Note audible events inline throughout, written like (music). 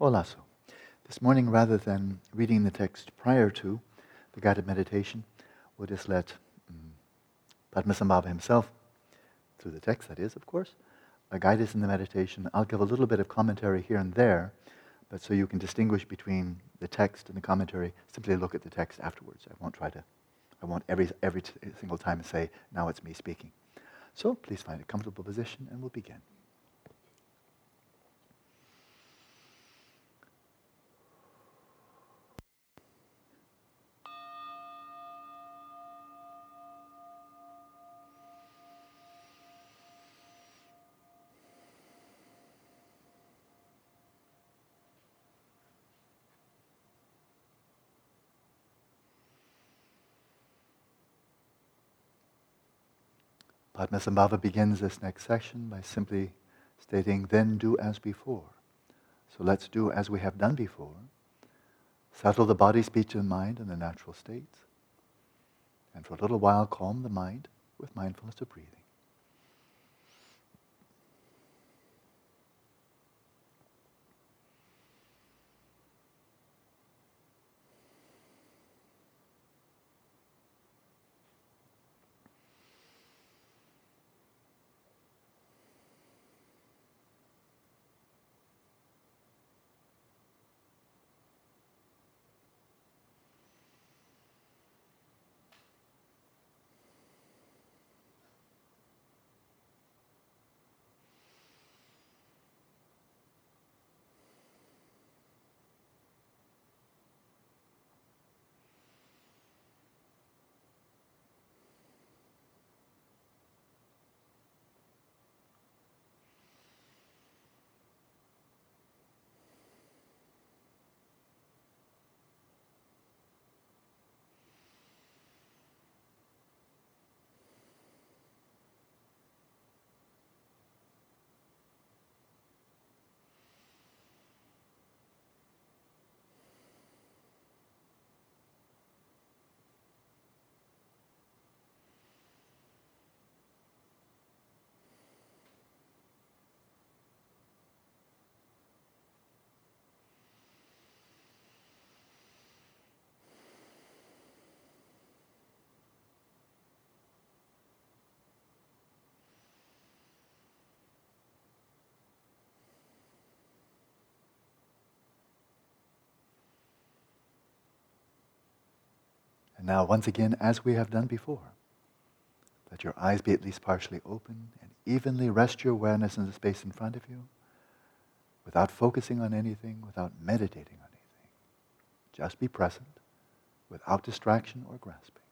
Olasu. This morning, rather than reading the text prior to the guided meditation, we'll just let um, Padmasambhava himself, through the text that is, of course, uh, guide us in the meditation. I'll give a little bit of commentary here and there, but so you can distinguish between the text and the commentary, simply look at the text afterwards. I won't try to, I won't every, every t- single time say, now it's me speaking. So please find a comfortable position and we'll begin. Padmasambhava begins this next section by simply stating, then do as before. So let's do as we have done before. Settle the body, speech, and mind in the natural states. And for a little while, calm the mind with mindfulness of breathing. And now, once again, as we have done before, let your eyes be at least partially open and evenly rest your awareness in the space in front of you without focusing on anything, without meditating on anything. Just be present without distraction or grasping.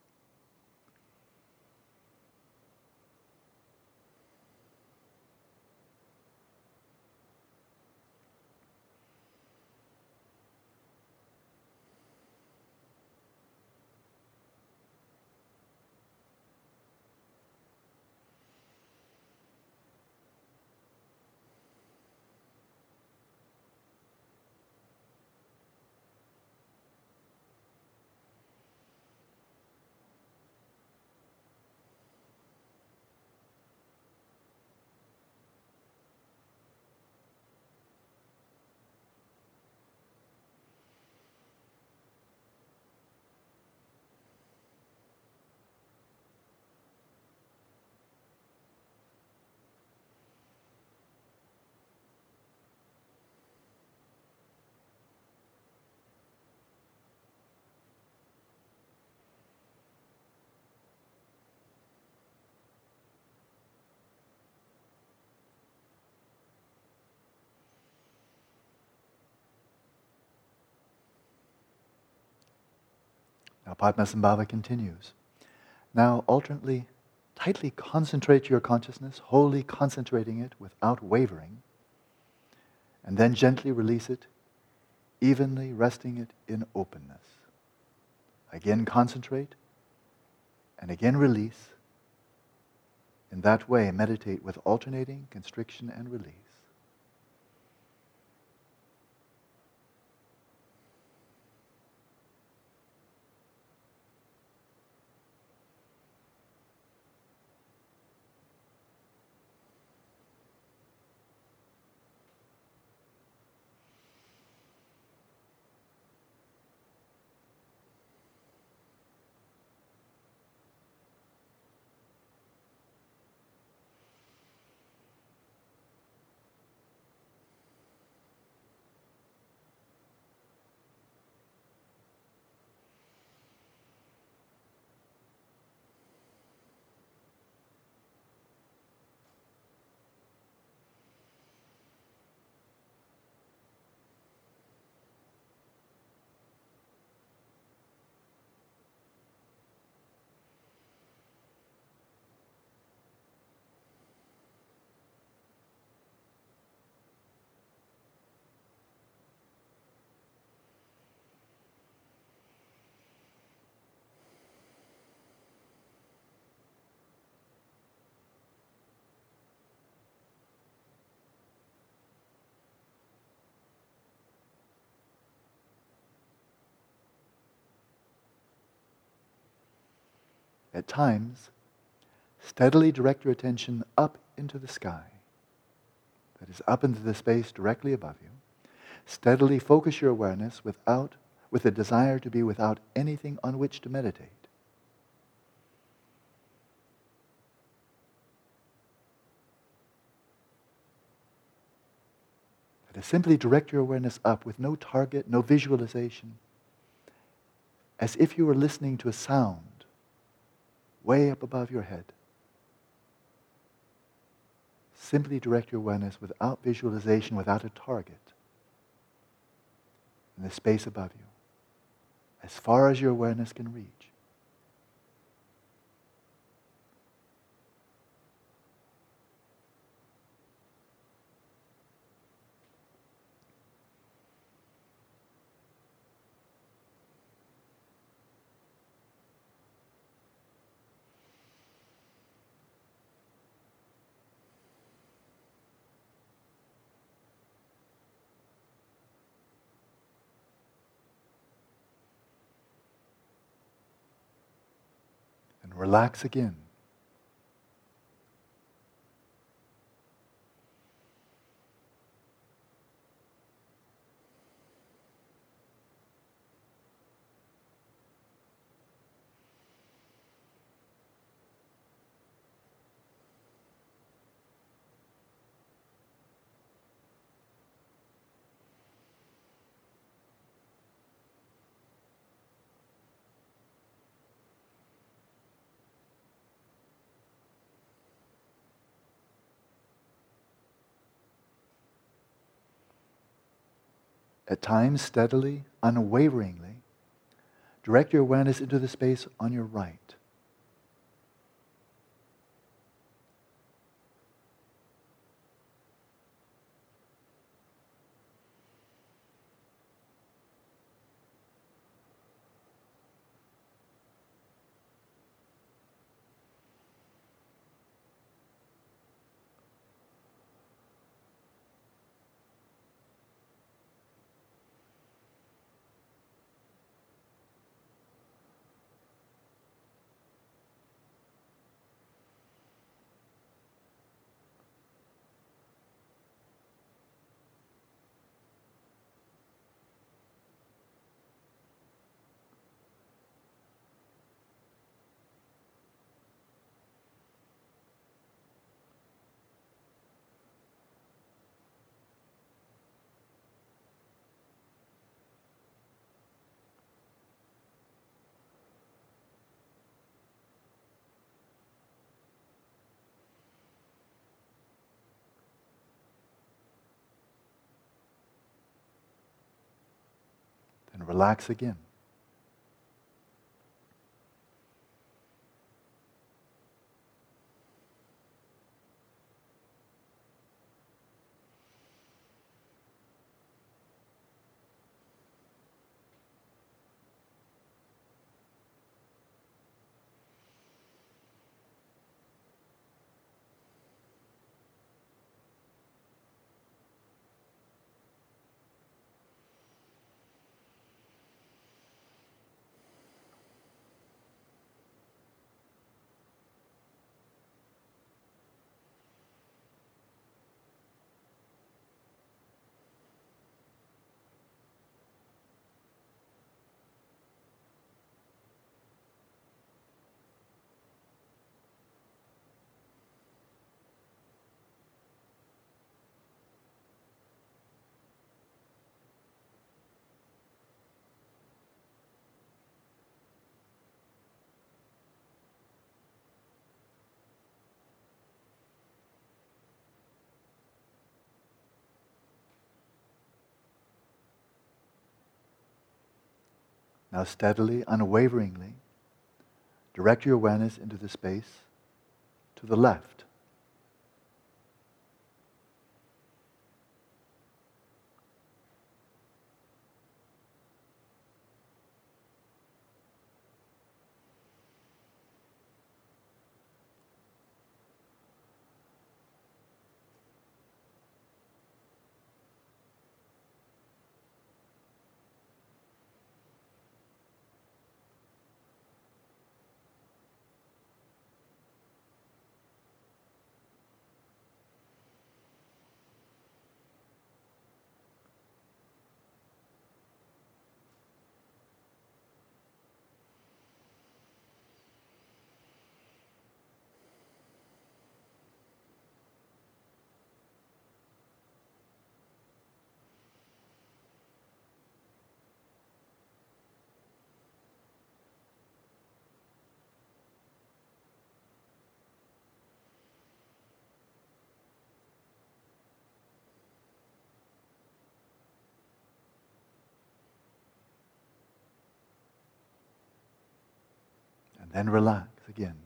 Padmasambhava continues. Now alternately, tightly concentrate your consciousness, wholly concentrating it without wavering, and then gently release it, evenly resting it in openness. Again concentrate, and again release. In that way, meditate with alternating constriction and release. At times, steadily direct your attention up into the sky. That is, up into the space directly above you. Steadily focus your awareness without, with a desire to be without anything on which to meditate. That is, simply direct your awareness up with no target, no visualization, as if you were listening to a sound way up above your head. Simply direct your awareness without visualization, without a target, in the space above you, as far as your awareness can reach. and relax again. At times, steadily, unwaveringly, direct your awareness into the space on your right. Relax again. Now, steadily, unwaveringly, direct your awareness into the space to the left. Then relax again.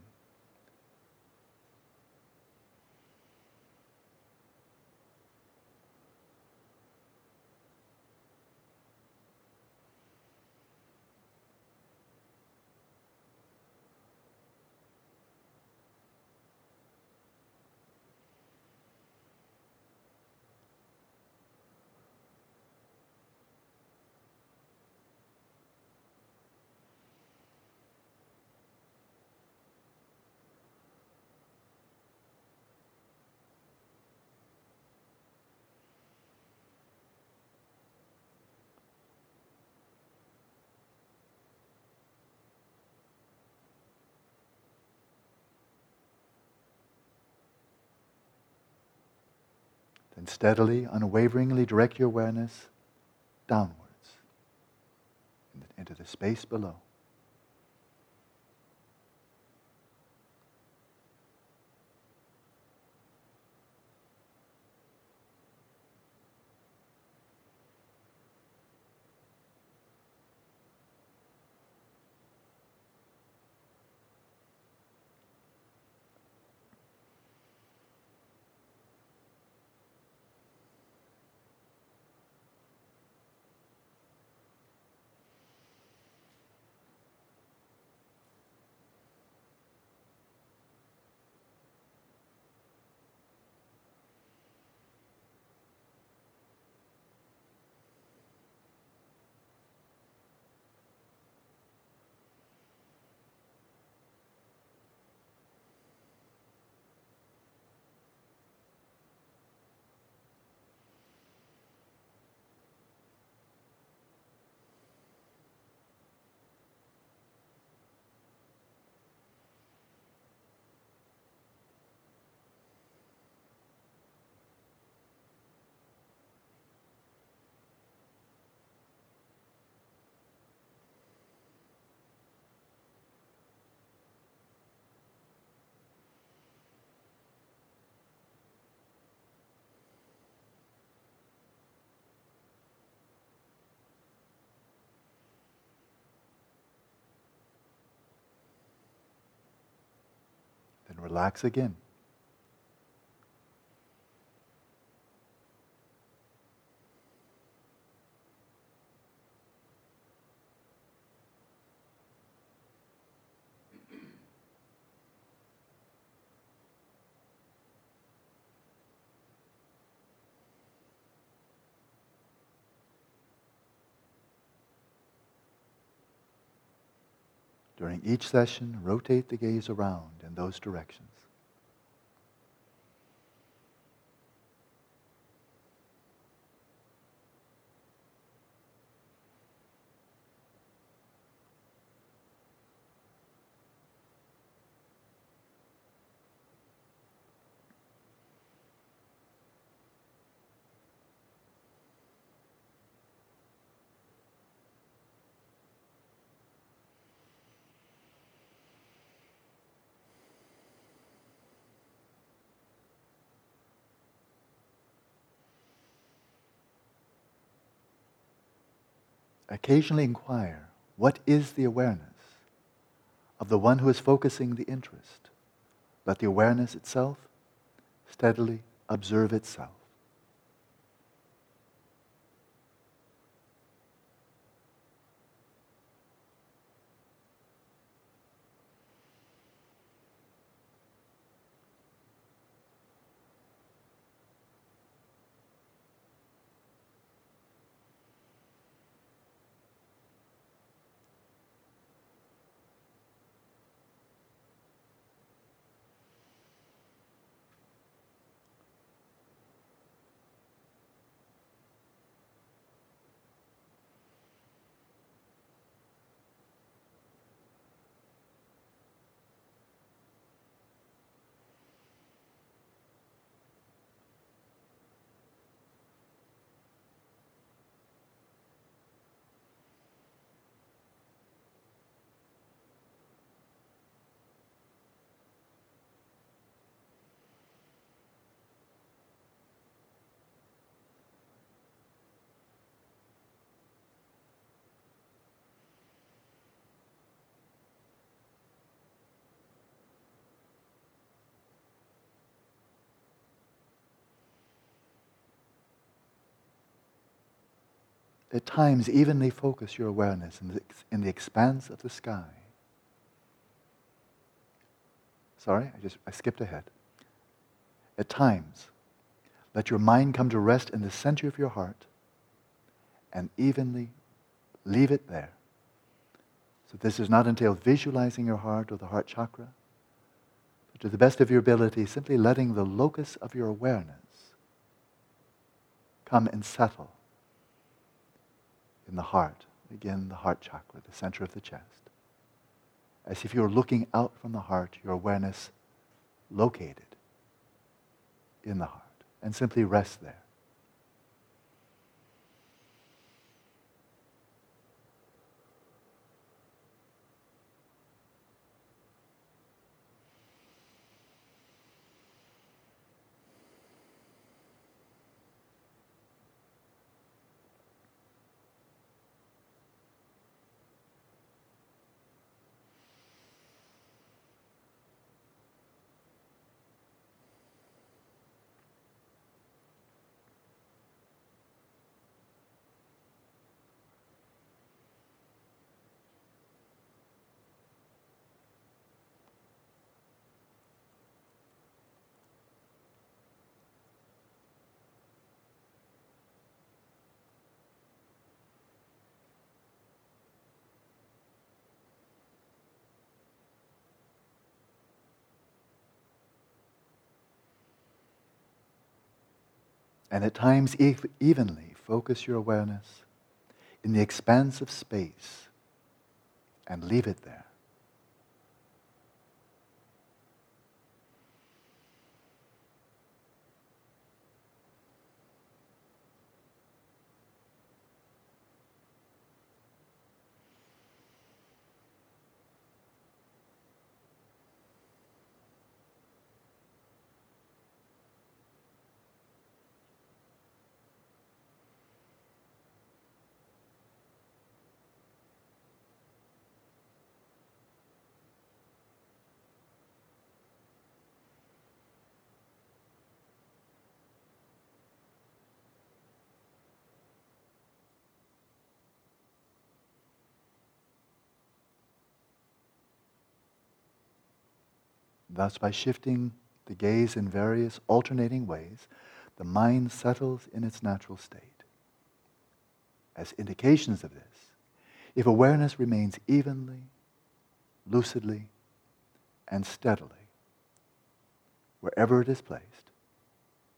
Then steadily, unwaveringly direct your awareness downwards into the space below. Then relax again. During each session, rotate the gaze around in those directions. Occasionally inquire what is the awareness of the one who is focusing the interest? Let the awareness itself steadily observe itself. At times evenly focus your awareness in the, in the expanse of the sky. Sorry, I just I skipped ahead. At times, let your mind come to rest in the center of your heart and evenly leave it there. So this does not entail visualizing your heart or the heart chakra, but to the best of your ability, simply letting the locus of your awareness come and settle in the heart. Again, the heart chakra, the center of the chest. As if you're looking out from the heart, your awareness located in the heart, and simply rest there. And at times evenly focus your awareness in the expanse of space and leave it there. Thus, by shifting the gaze in various alternating ways, the mind settles in its natural state. As indications of this, if awareness remains evenly, lucidly, and steadily, wherever it is placed,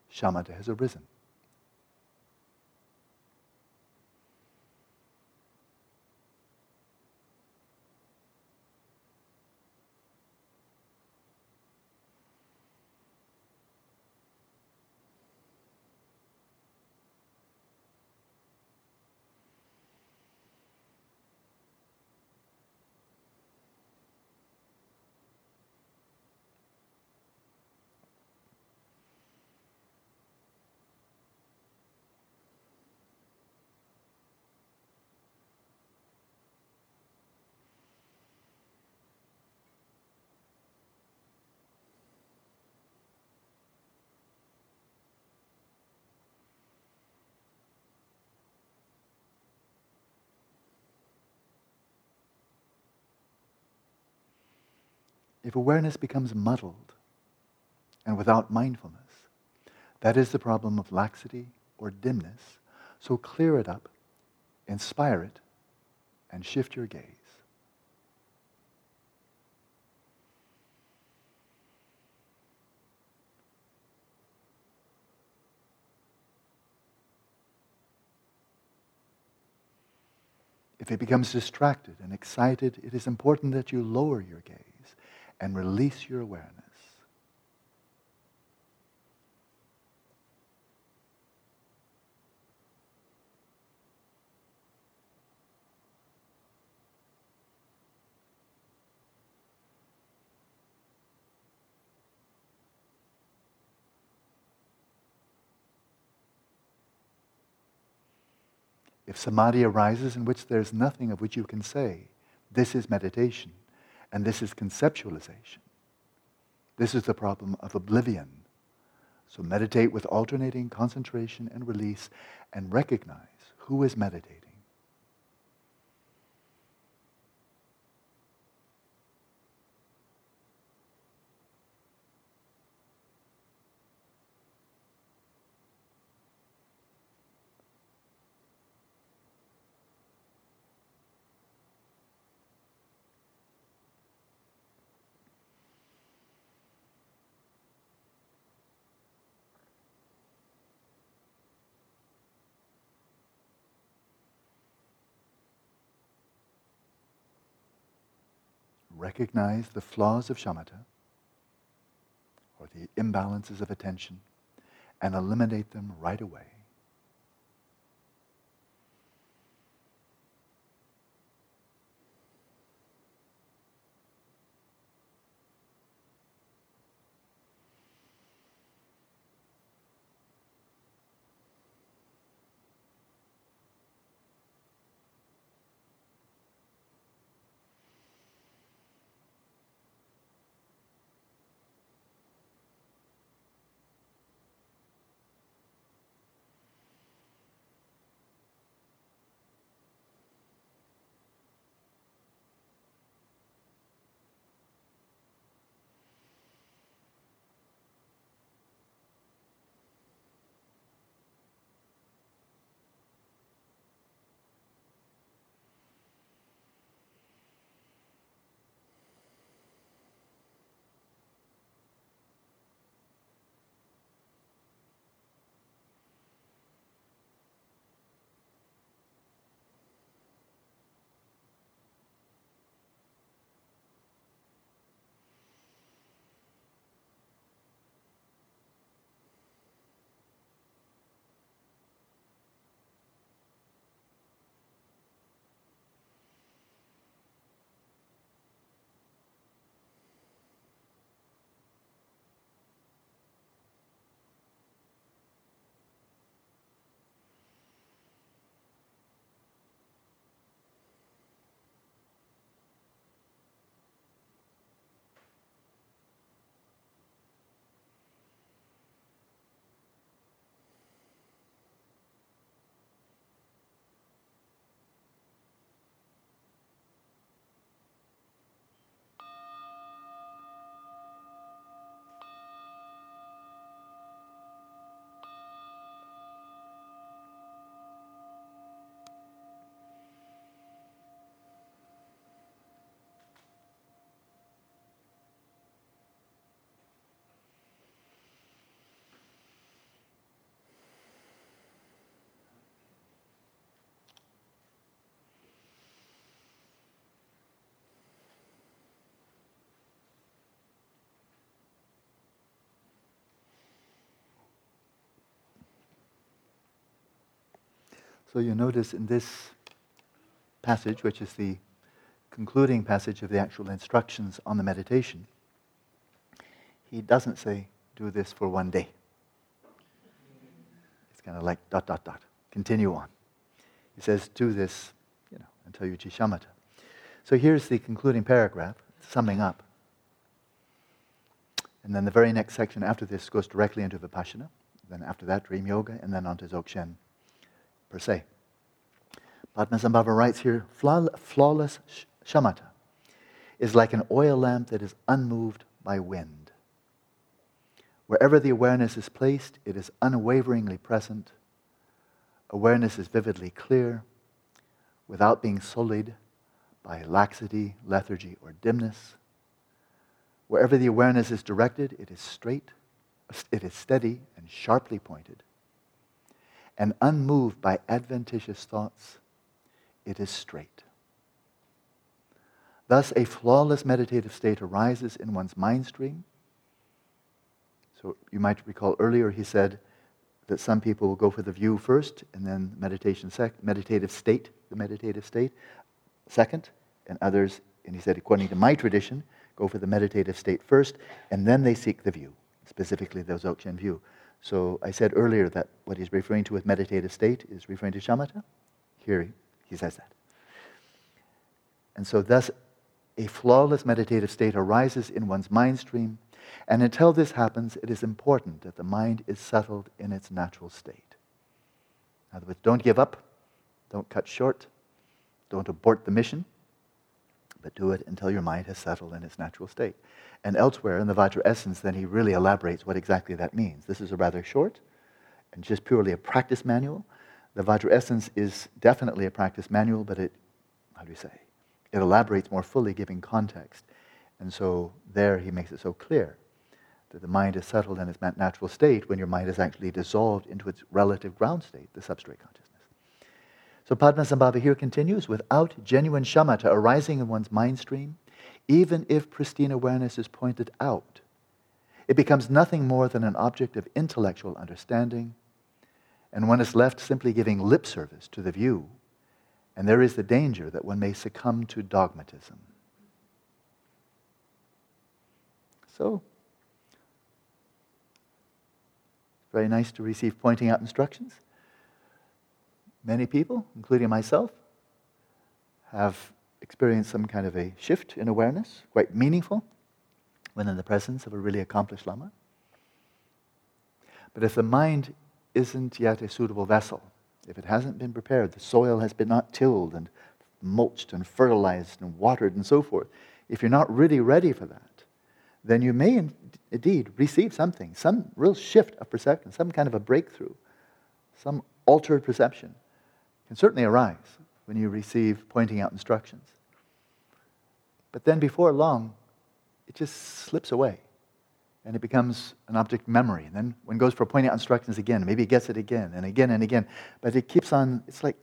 shamatha has arisen. If awareness becomes muddled and without mindfulness, that is the problem of laxity or dimness. So clear it up, inspire it, and shift your gaze. If it becomes distracted and excited, it is important that you lower your gaze and release your awareness. If samadhi arises in which there's nothing of which you can say, this is meditation, and this is conceptualization. This is the problem of oblivion. So meditate with alternating concentration and release and recognize who is meditating? Recognize the flaws of shamatha or the imbalances of attention and eliminate them right away. So you notice in this passage, which is the concluding passage of the actual instructions on the meditation, he doesn't say, do this for one day. It's kind of like dot, dot, dot. Continue on. He says, do this, you know, until you achieve shamatha. So here's the concluding paragraph, summing up. And then the very next section after this goes directly into Vipassana. Then after that, Dream Yoga, and then on to Dzogchen per se. Padmasambhava writes here flawless shamatha is like an oil lamp that is unmoved by wind. Wherever the awareness is placed, it is unwaveringly present. Awareness is vividly clear without being sullied by laxity, lethargy, or dimness. Wherever the awareness is directed, it is straight, it is steady, and sharply pointed and unmoved by adventitious thoughts, it is straight. Thus, a flawless meditative state arises in one's mind stream. So, you might recall earlier he said that some people will go for the view first and then meditation sec- meditative state, the meditative state second, and others, and he said, according to my tradition, go for the meditative state first, and then they seek the view, specifically the Dzogchen view. So I said earlier that what he's referring to with meditative state is referring to shamatha. Here he, he says that. And so, thus, a flawless meditative state arises in one's mind stream. And until this happens, it is important that the mind is settled in its natural state. In other words, don't give up, Don't cut short. Don't abort the mission, but do it until your mind has settled in its natural state. And elsewhere in the Vajra Essence, then he really elaborates what exactly that means. This is a rather short and just purely a practice manual. The Vajra Essence is definitely a practice manual, but it, how do you say, it elaborates more fully, giving context. And so there he makes it so clear that the mind is settled in its natural state when your mind is actually dissolved into its relative ground state, the substrate consciousness. So Padmasambhava here continues without genuine shamatha arising in one's mind stream, even if pristine awareness is pointed out, it becomes nothing more than an object of intellectual understanding, and one is left simply giving lip service to the view, and there is the danger that one may succumb to dogmatism. So, very nice to receive pointing out instructions. Many people, including myself, have experienced some kind of a shift in awareness, quite meaningful, when in the presence of a really accomplished Lama. But if the mind isn't yet a suitable vessel, if it hasn't been prepared, the soil has been not tilled and mulched and fertilized and watered and so forth, if you're not really ready for that, then you may indeed receive something, some real shift of perception, some kind of a breakthrough, some altered perception can certainly arise when you receive pointing out instructions. But then before long, it just slips away and it becomes an object memory. And then when it goes for pointing out instructions again, maybe it gets it again and again and again. But it keeps on, it's like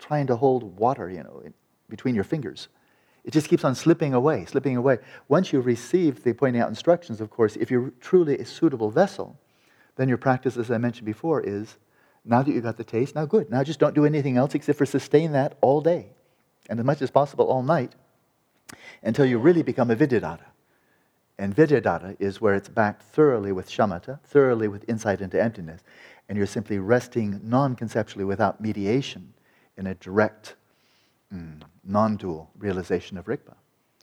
trying to hold water, you know, between your fingers. It just keeps on slipping away, slipping away. Once you receive the pointing out instructions, of course, if you're truly a suitable vessel, then your practice, as I mentioned before, is now that you got the taste, now good. Now just don't do anything else except for sustain that all day and as much as possible all night until you really become a vidyadhara. And vidyadhara is where it's backed thoroughly with shamatha, thoroughly with insight into emptiness, and you're simply resting non conceptually without mediation in a direct, mm, non dual realization of Rigpa.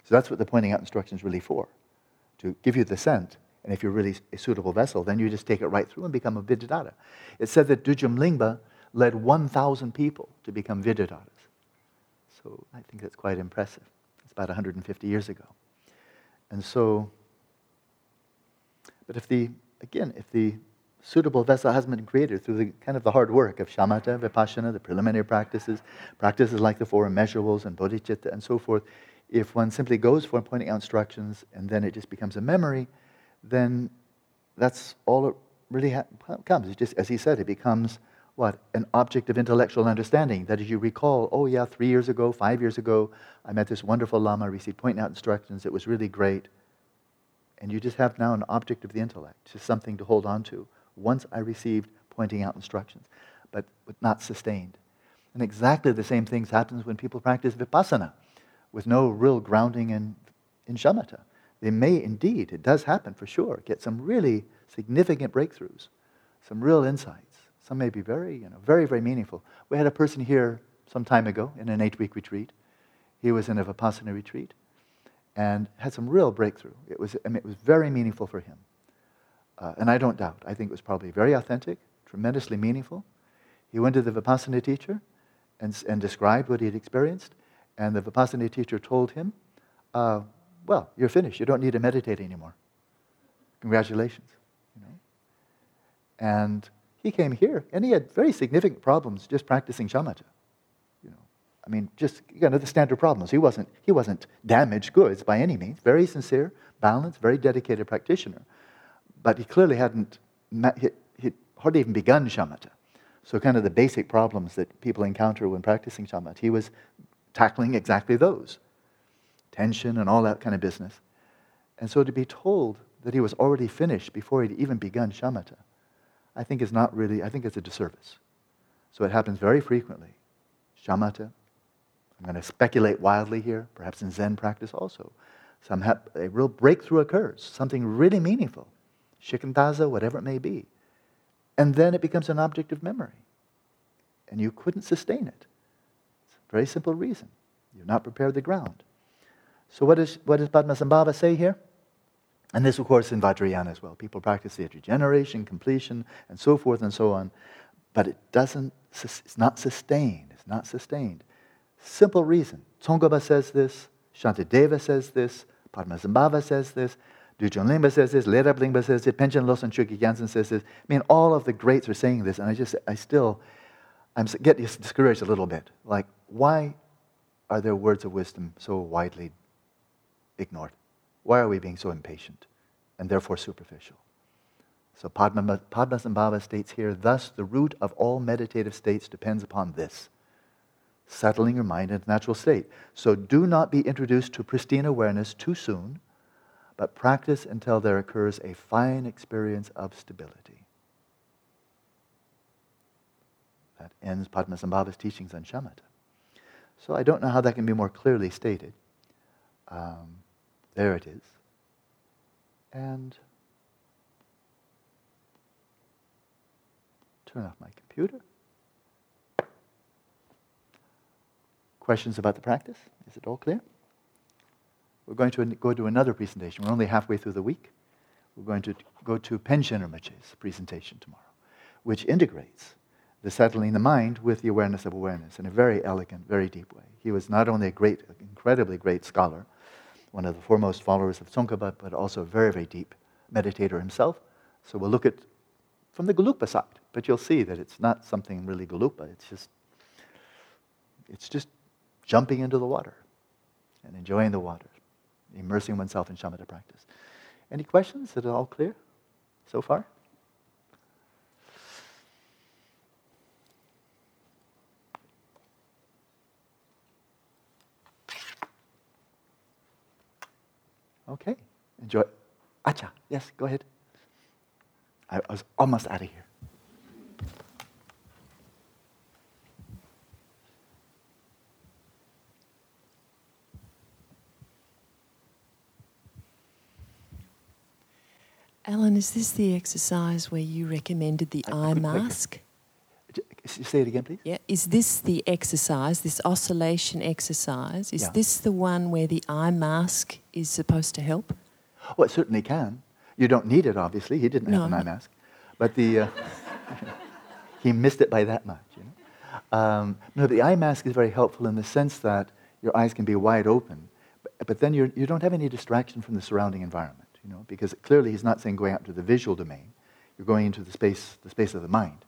So that's what the pointing out instruction is really for to give you the scent and if you're really a suitable vessel, then you just take it right through and become a Vidyadhara. It said that Dudjom Lingpa led 1,000 people to become Vidyadharas. So I think that's quite impressive. It's about 150 years ago. And so, but if the, again, if the suitable vessel hasn't been created through the kind of the hard work of shamatha, vipassana, the preliminary practices, practices like the four immeasurables and bodhicitta and so forth, if one simply goes for pointing out instructions and then it just becomes a memory, then that's all it really ha- comes. It's just, as he said, it becomes what? An object of intellectual understanding. That as you recall, oh yeah, three years ago, five years ago, I met this wonderful Lama, received pointing out instructions, it was really great. And you just have now an object of the intellect, just something to hold on to. Once I received pointing out instructions, but, but not sustained. And exactly the same things happens when people practice vipassana with no real grounding in, in shamatha they may indeed, it does happen for sure, get some really significant breakthroughs, some real insights. Some may be very, you know, very, very meaningful. We had a person here some time ago in an eight-week retreat. He was in a Vipassana retreat and had some real breakthrough. It was, I mean, it was very meaningful for him. Uh, and I don't doubt. I think it was probably very authentic, tremendously meaningful. He went to the Vipassana teacher and, and described what he had experienced. And the Vipassana teacher told him, uh, well, you're finished. You don't need to meditate anymore. Congratulations. You know? And he came here, and he had very significant problems just practicing shamatha. You know, I mean, just you know the standard problems. He wasn't he wasn't damaged goods by any means. Very sincere, balanced, very dedicated practitioner, but he clearly hadn't he, he hardly even begun shamatha. So, kind of the basic problems that people encounter when practicing shamatha, he was tackling exactly those tension and all that kind of business. And so to be told that he was already finished before he'd even begun shamatha, I think is not really, I think it's a disservice. So it happens very frequently. Shamatha, I'm going to speculate wildly here, perhaps in Zen practice also. Some have, a real breakthrough occurs, something really meaningful, shikantaza, whatever it may be. And then it becomes an object of memory. And you couldn't sustain it. It's a very simple reason. You've not prepared the ground. So what, is, what does Padmasambhava say here? And this, of course, in Vajrayana as well. People practice the regeneration, completion, and so forth and so on. But it doesn't, it's not sustained. It's not sustained. Simple reason. Tsongkhapa says this, Shantideva says this, Padmasambhava says this, Dudjom Lingpa says this, Lerab Lingpa says this, Panchen Losang Chökyi Gyaltsen says this. I mean, all of the greats are saying this, and I just, I still, I'm get discouraged a little bit. Like, why are their words of wisdom so widely ignored? Why are we being so impatient and therefore superficial? So Padmasambhava states here, thus the root of all meditative states depends upon this, settling your mind in its natural state. So do not be introduced to pristine awareness too soon, but practice until there occurs a fine experience of stability. That ends Padmasambhava's teachings on shamatha. So I don't know how that can be more clearly stated. Um, there it is. And turn off my computer. Questions about the practice? Is it all clear? We're going to go to another presentation. We're only halfway through the week. We're going to go to Panchen Rinpoche's presentation tomorrow, which integrates the settling the mind with the awareness of awareness in a very elegant, very deep way. He was not only a great, incredibly great scholar, one of the foremost followers of Tsongkhapa, but also a very, very deep meditator himself. So we'll look at from the Gelugpa side, but you'll see that it's not something really Gelugpa. It's just, it's just jumping into the water and enjoying the water immersing oneself in shamatha practice. Any questions? Is it all clear so far? Okay, enjoy. Acha, yes, go ahead. I was almost out of here. Alan, is this the exercise where you recommended the eye mask? Say it again, please. Yeah. Is this the exercise, this oscillation exercise? Is yeah. this the one where the eye mask is supposed to help? Well, it certainly can. You don't need it, obviously. He didn't no. have an eye mask. But the, uh, (laughs) he missed it by that much. You know? Um, no, the eye mask is very helpful in the sense that your eyes can be wide open, but, but then you're, you don't have any distraction from the surrounding environment you know, because clearly he's not saying going out to the visual domain. You're going into the space, the space of the mind.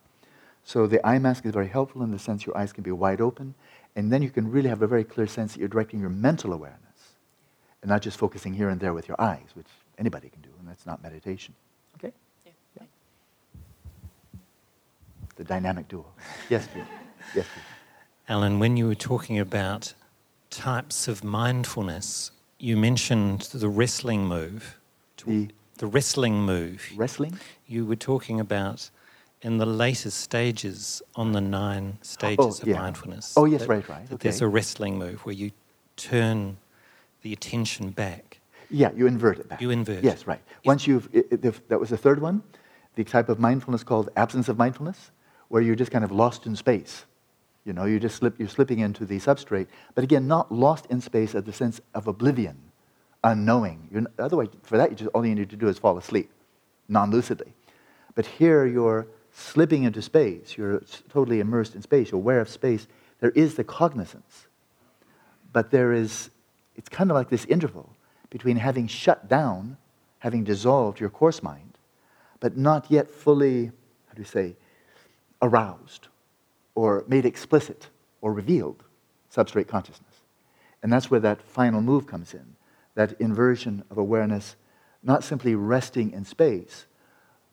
So the eye mask is very helpful in the sense your eyes can be wide open, and then you can really have a very clear sense that you're directing your mental awareness, and not just focusing here and there with your eyes, which anybody can do, and that's not meditation. Okay? Yeah. yeah. The dynamic duo. (laughs) yes, please. Yes, please. Alan, when you were talking about types of mindfulness, you mentioned the wrestling move the, the wrestling move. Wrestling? You were talking about in the later stages on the nine stages oh, yeah. of mindfulness. Oh, yes, that, right, right. Okay. There's a wrestling move where you turn the attention back. Yeah, you invert it back. You invert. Yes, right. Once you've, it, it, that was the third one, the type of mindfulness called absence of mindfulness, where you're just kind of lost in space. You know, you just slip, you're slipping into the substrate, but again, not lost in space at the sense of oblivion unknowing. You're, otherwise, for that, you just, all you need to do is fall asleep, non lucidly. But here, you're slipping into space. You're totally immersed in space. You're aware of space. There is the cognizance. But there is, it's kind of like this interval between having shut down, having dissolved your coarse mind, but not yet fully, how do you say, aroused or made explicit or revealed substrate consciousness. And that's where that final move comes in that inversion of awareness, not simply resting in space,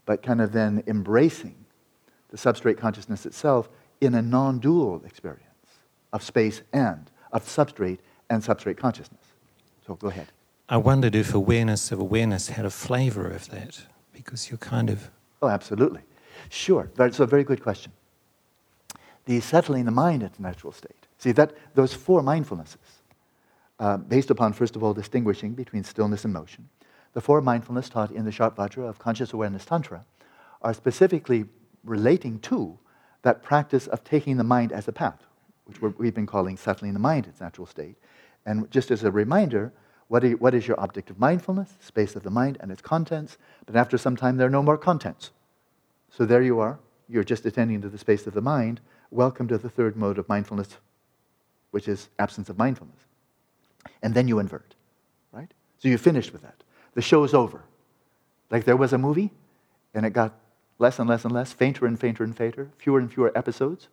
but kind of then embracing the substrate consciousness itself in a non dual experience of space and, of substrate and substrate consciousness. So go ahead. I wondered if awareness of awareness had a flavor of that, because you're kind of. Oh, absolutely. Sure. That's a very good question. The settling the mind into natural state. See, that, those four mindfulnesses uh, based upon, first of all, distinguishing between stillness and motion. The four mindfulness taught in the Sharp Vajra of Conscious Awareness Tantra are specifically relating to that practice of taking the mind as a path, which we've been calling settling the mind its natural state. And just as a reminder, what, you, what is your object of mindfulness? Space of the mind and its contents. But after some time, there are no more contents. So there you are. You're just attending to the space of the mind welcome to the third mode of mindfulness, which is absence of mindfulness. And then you invert, right? So you finished with that. The show's over. Like there was a movie, and it got less and less and less, fainter and fainter and fainter, fewer and fewer episodes,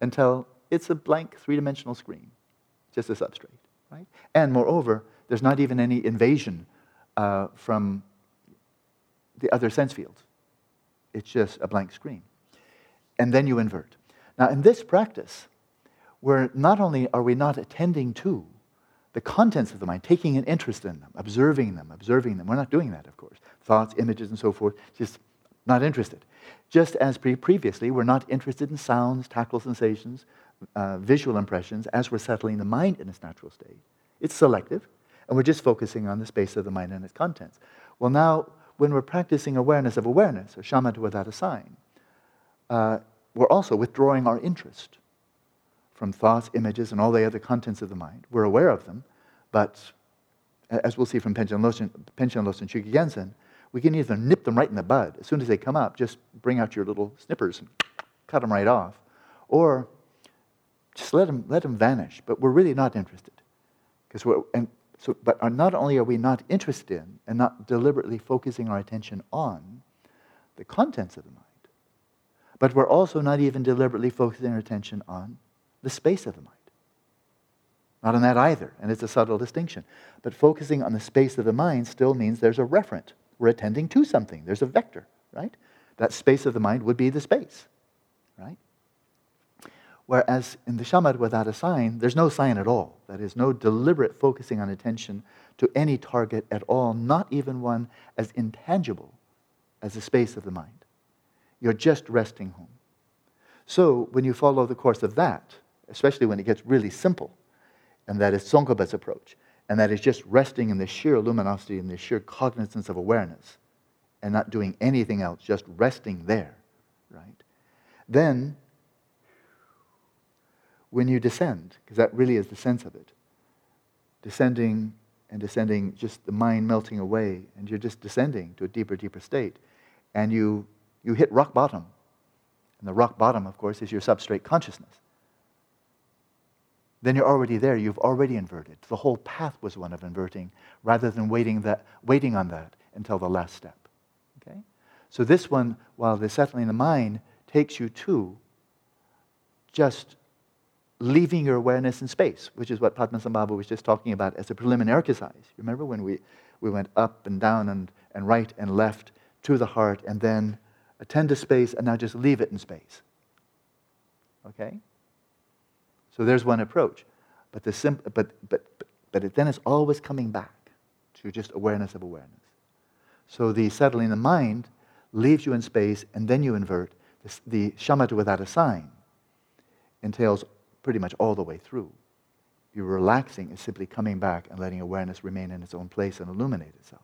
until it's a blank three dimensional screen, just a substrate, right? And moreover, there's not even any invasion uh, from the other sense fields. It's just a blank screen. And then you invert. Now, in this practice, where not only are we not attending to the contents of the mind, taking an interest in them, observing them, observing them, we're not doing that, of course. Thoughts, images, and so forth, just not interested. Just as pre- previously, we're not interested in sounds, tactile sensations, uh, visual impressions as we're settling the mind in its natural state. It's selective, and we're just focusing on the space of the mind and its contents. Well, now, when we're practicing awareness of awareness, or shamatha without a sign, uh, we're also withdrawing our interest from thoughts, images, and all the other contents of the mind. We're aware of them, but as we'll see from Panchen Losang Chökyi Gyaltsen, we can either nip them right in the bud. As soon as they come up, just bring out your little snippers and cut them right off. Or just let them, let them vanish. But we're really not interested. Because we're, and so, but not only are we not interested in and not deliberately focusing our attention on the contents of the mind, but we're also not even deliberately focusing our attention on the space of the mind. Not on that either, and it's a subtle distinction. But focusing on the space of the mind still means there's a referent. We're attending to something, there's a vector, right? That space of the mind would be the space, right? Whereas in the shamatha without a sign, there's no sign at all. That is, no deliberate focusing on attention to any target at all, not even one as intangible as the space of the mind. You're just resting home. So when you follow the course of that, especially when it gets really simple, and that is Tsongkhapa's approach, and that is just resting in the sheer luminosity and the sheer cognizance of awareness, and not doing anything else, just resting there, right? Then, when you descend, because that really is the sense of it, descending and descending, just the mind melting away, and you're just descending to a deeper, deeper state, and you you hit rock bottom. And the rock bottom, of course, is your substrate consciousness. Then you're already there. You've already inverted. The whole path was one of inverting rather than waiting, that, waiting on that until the last step. Okay? So this one, while the settling the mind takes you to just leaving your awareness in space, which is what Padmasambhava was just talking about as a preliminary exercise. Remember when we, we went up and down and, and right and left to the heart and then attend to space, and now just leave it in space. Okay? So there's one approach. But, the but, but, but, but it then is always coming back to just awareness of awareness. So the settling the mind leaves you in space, and then you invert. The, the shamatha without a sign entails pretty much all the way through. You're relaxing is simply coming back and letting awareness remain in its own place and illuminate itself.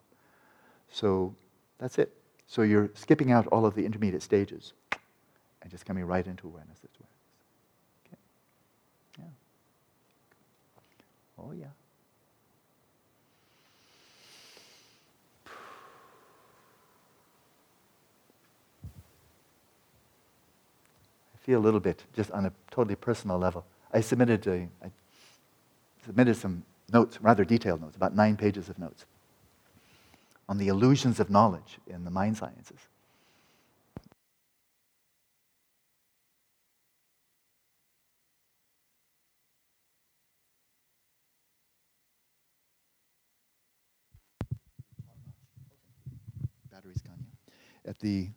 So that's it. So you're skipping out all of the intermediate stages and just coming right into awareness. That's awareness. Okay. Yeah. Oh, yeah. I feel a little bit, just on a totally personal level. I submitted, a, I submitted some notes, rather detailed notes, about nine pages of notes on the illusions of knowledge in the mind sciences. At the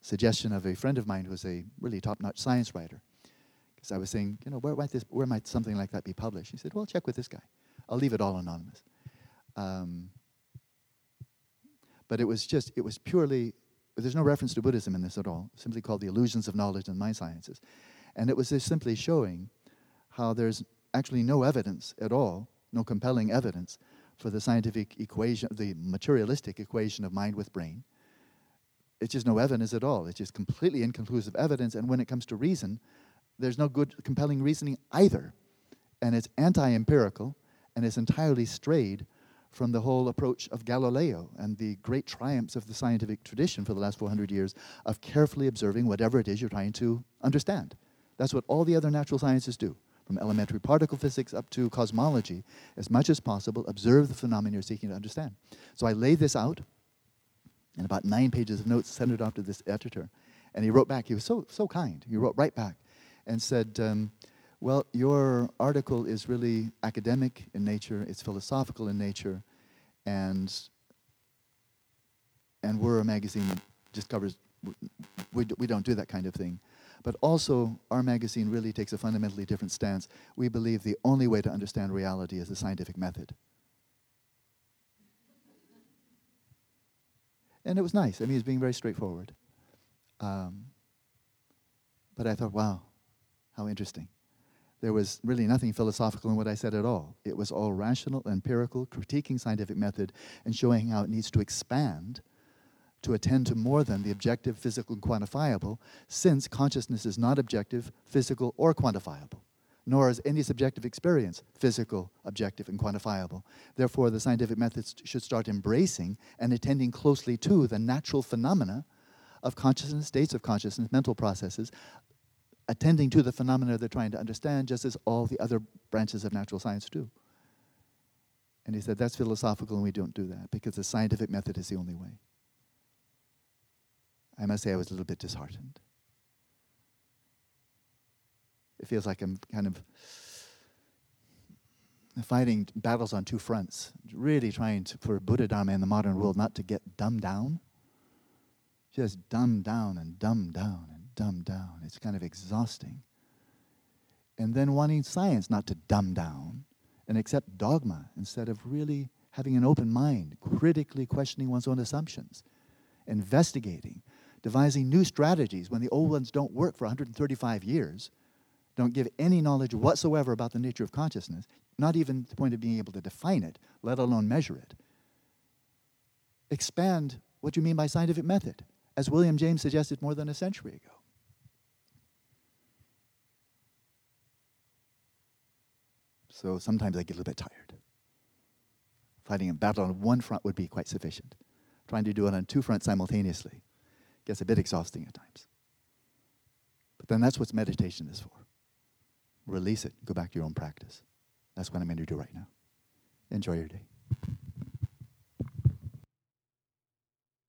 suggestion of a friend of mine who's a really top-notch science writer. Because I was saying, you know, where might, this, where might something like that be published? He said, well, check with this guy. I'll leave it all anonymous. Um, but it was just, it was purely, there's no reference to Buddhism in this at all, simply called The Illusions of Knowledge and Mind Sciences. And it was just simply showing how there's actually no evidence at all, no compelling evidence for the scientific equation, the materialistic equation of mind with brain. It's just no evidence at all. It's just completely inconclusive evidence. And when it comes to reason, there's no good, compelling reasoning either. And it's anti empirical and it's entirely strayed from the whole approach of Galileo and the great triumphs of the scientific tradition for the last 400 years of carefully observing whatever it is you're trying to understand. That's what all the other natural sciences do, from elementary particle physics up to cosmology. As much as possible, observe the phenomena you're seeking to understand. So I lay this out in about nine pages of notes, sent it off to this editor. And he wrote back, he was so, so kind. He wrote right back and said, um, Well, your article is really academic in nature, it's philosophical in nature, and, and we're a magazine that just covers, we, we don't do that kind of thing. But also, our magazine really takes a fundamentally different stance. We believe the only way to understand reality is the scientific method. And it was nice. I mean, he was being very straightforward. Um, but I thought, wow, how interesting. There was really nothing philosophical in what I said at all. It was all rational, empirical, critiquing scientific method, and showing how it needs to expand to attend to more than the objective, physical, and quantifiable, since consciousness is not objective, physical, or quantifiable, nor is any subjective experience physical, objective, and quantifiable. Therefore, the scientific methods should start embracing and attending closely to the natural phenomena of consciousness, states of consciousness, mental processes, attending to the phenomena they're trying to understand, just as all the other branches of natural science do. And he said, that's philosophical, and we don't do that because the scientific method is the only way. I must say, I was a little bit disheartened. It feels like I'm kind of fighting battles on two fronts, really trying to, for Buddha Dharma in the modern world not to get dumbed down just dumbed down and dumbed down and dumbed down. It's kind of exhausting. And then wanting science not to dumb down and accept dogma instead of really having an open mind, critically questioning one's own assumptions, investigating, devising new strategies when the old ones don't work for 135 years, don't give any knowledge whatsoever about the nature of consciousness, not even the point of being able to define it, let alone measure it. Expand what you mean by scientific method as William James suggested more than a century ago. So sometimes I get a little bit tired. Fighting a battle on one front would be quite sufficient. Trying to do it on two fronts simultaneously gets a bit exhausting at times. But then that's what meditation is for. Release it, go back to your own practice. That's what I'm going to do right now. Enjoy your day.